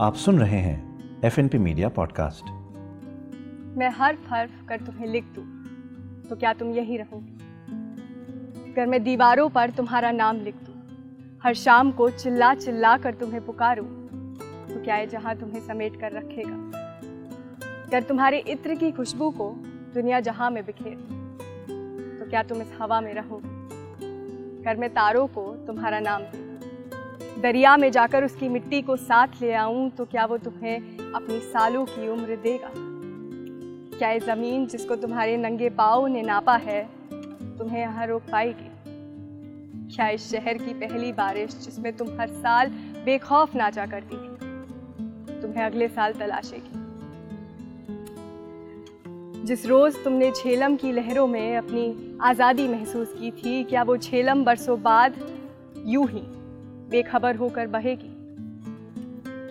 आप सुन रहे हैं F N P media podcast मैं हर्फ हर्फ कर तुम्हें लिख दूँ तो क्या तुम यही रहोगी? अगर मैं दीवारों पर तुम्हारा नाम लिख दूँ, हर शाम को चिल्ला चिल्ला कर तुम्हें पुकारूं तो क्या ये जहाँ तुम्हें समेट कर रखेगा? अगर तुम्हारे इत्र की खुशबू को दुनिया जहाँ में बिखेर तो क्या तुम इस हवा में रहोगे? कर मैं तारों को तुम्हारा नाम दूँ दरिया में जाकर उसकी मिट्टी को साथ ले आऊँ तो क्या वो तुम्हें अपनी सालों की उम्र देगा? क्या ये ज़मीन जिसको तुम्हारे नंगे पाओ ने नापा है, तुम्हें यहाँ रोक पाएगी? क्या इस शहर की पहली बारिश जिसमें तुम हर साल बेखौफ नाचा करती थी तुम्हें अगले साल तलाशेगी? जिस रोज तुमने झेलम की लहरों में अपनी आज़ादी महसूस की थी, क्या वो झेलम बरसों बाद यूँ ही बेखबर होकर बहेगी।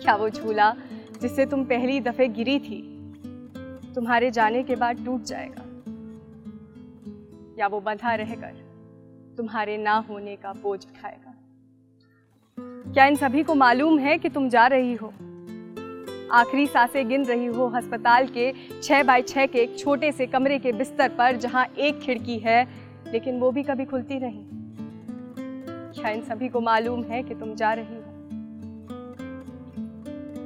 क्या वो झूला, जिससे तुम पहली दफे गिरी थी, तुम्हारे जाने के बाद टूट जाएगा? या वो बंधा रहकर तुम्हारे ना होने का बोझ उठाएगा? क्या इन सभी को मालूम है कि तुम जा रही हो? आखिरी साँसें गिन रही हो अस्पताल के छह बाय छह के एक छोटे से कमरे के बिस्तर पर, जहाँ एक खिड़की है, लेकिन वो भी कभी खुलती नहीं। क्या इन सभी को मालूम है कि तुम जा रही हो।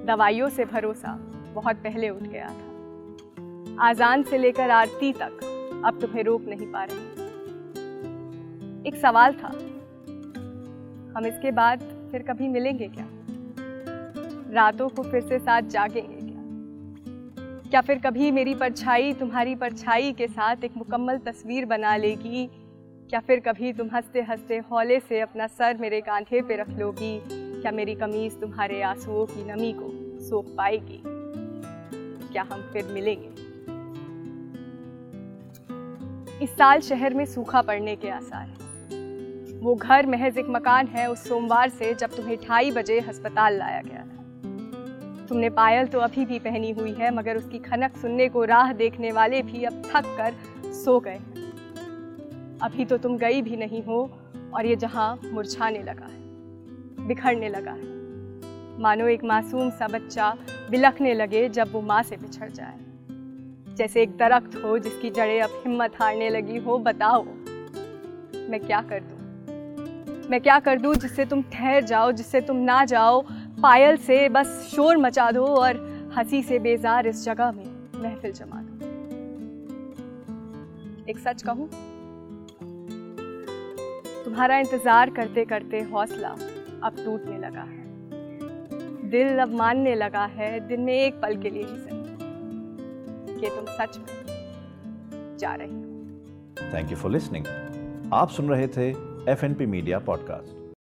दवाइयों से भरोसा बहुत पहले उठ गया था। आजान से लेकर आरती तक अब तुम्हें रोक नहीं पा रही। एक सवाल था, हम इसके बाद फिर कभी मिलेंगे क्या? रातों को फिर से साथ जागेंगे क्या? क्या फिर कभी मेरी परछाई तुम्हारी परछाई के साथ एक मुकम्मल तस्वीर बना लेगी क्या फिर कभी तुम हँसते हँसते हौले से अपना सर मेरे कांधे पे रख लोगी? क्या मेरी कमीज तुम्हारे आंसुओं की नमी को सोख पाएगी? क्या हम फिर मिलेंगे? इस साल शहर में सूखा पड़ने के आसार हैं। वो घर महज एक मकान है, उस सोमवार से जब तुम्हें ढाई बजे अस्पताल लाया गया था। तुमने पायल तो अभी भी पहनी हुई है, मगर उसकी खनक सुनने को, राह देखने वाले भी अब थक कर सो गए अभी तो तुम गई भी नहीं हो और ये जहाँ मुरझाने लगा है, बिखरने लगा है। मानो एक मासूम सा बच्चा बिलखने लगे जब वो माँ से बिछड़ जाए। जैसे एक दरख्त हो जिसकी जड़ें अब हिम्मत हारने लगी हो, बताओ, मैं क्या कर दूँ? मैं क्या कर दूँ जिससे तुम ठहर जाओ, जिससे तुम ना जाओ? पायल से बस शोर मचा दो और हँसी से बेजार इस जगह में महफिल जमा दो। एक सच कहूँ तुम्हारा इंतज़ार करते करते हौसला अब टूटने लगा है। दिल अब मानने लगा है, दिन में एक पल के लिए ही सही। कि तुम सच में जा रही हो। थैंक यू फॉर लिसनिंग आप सुन रहे थे F N P media podcast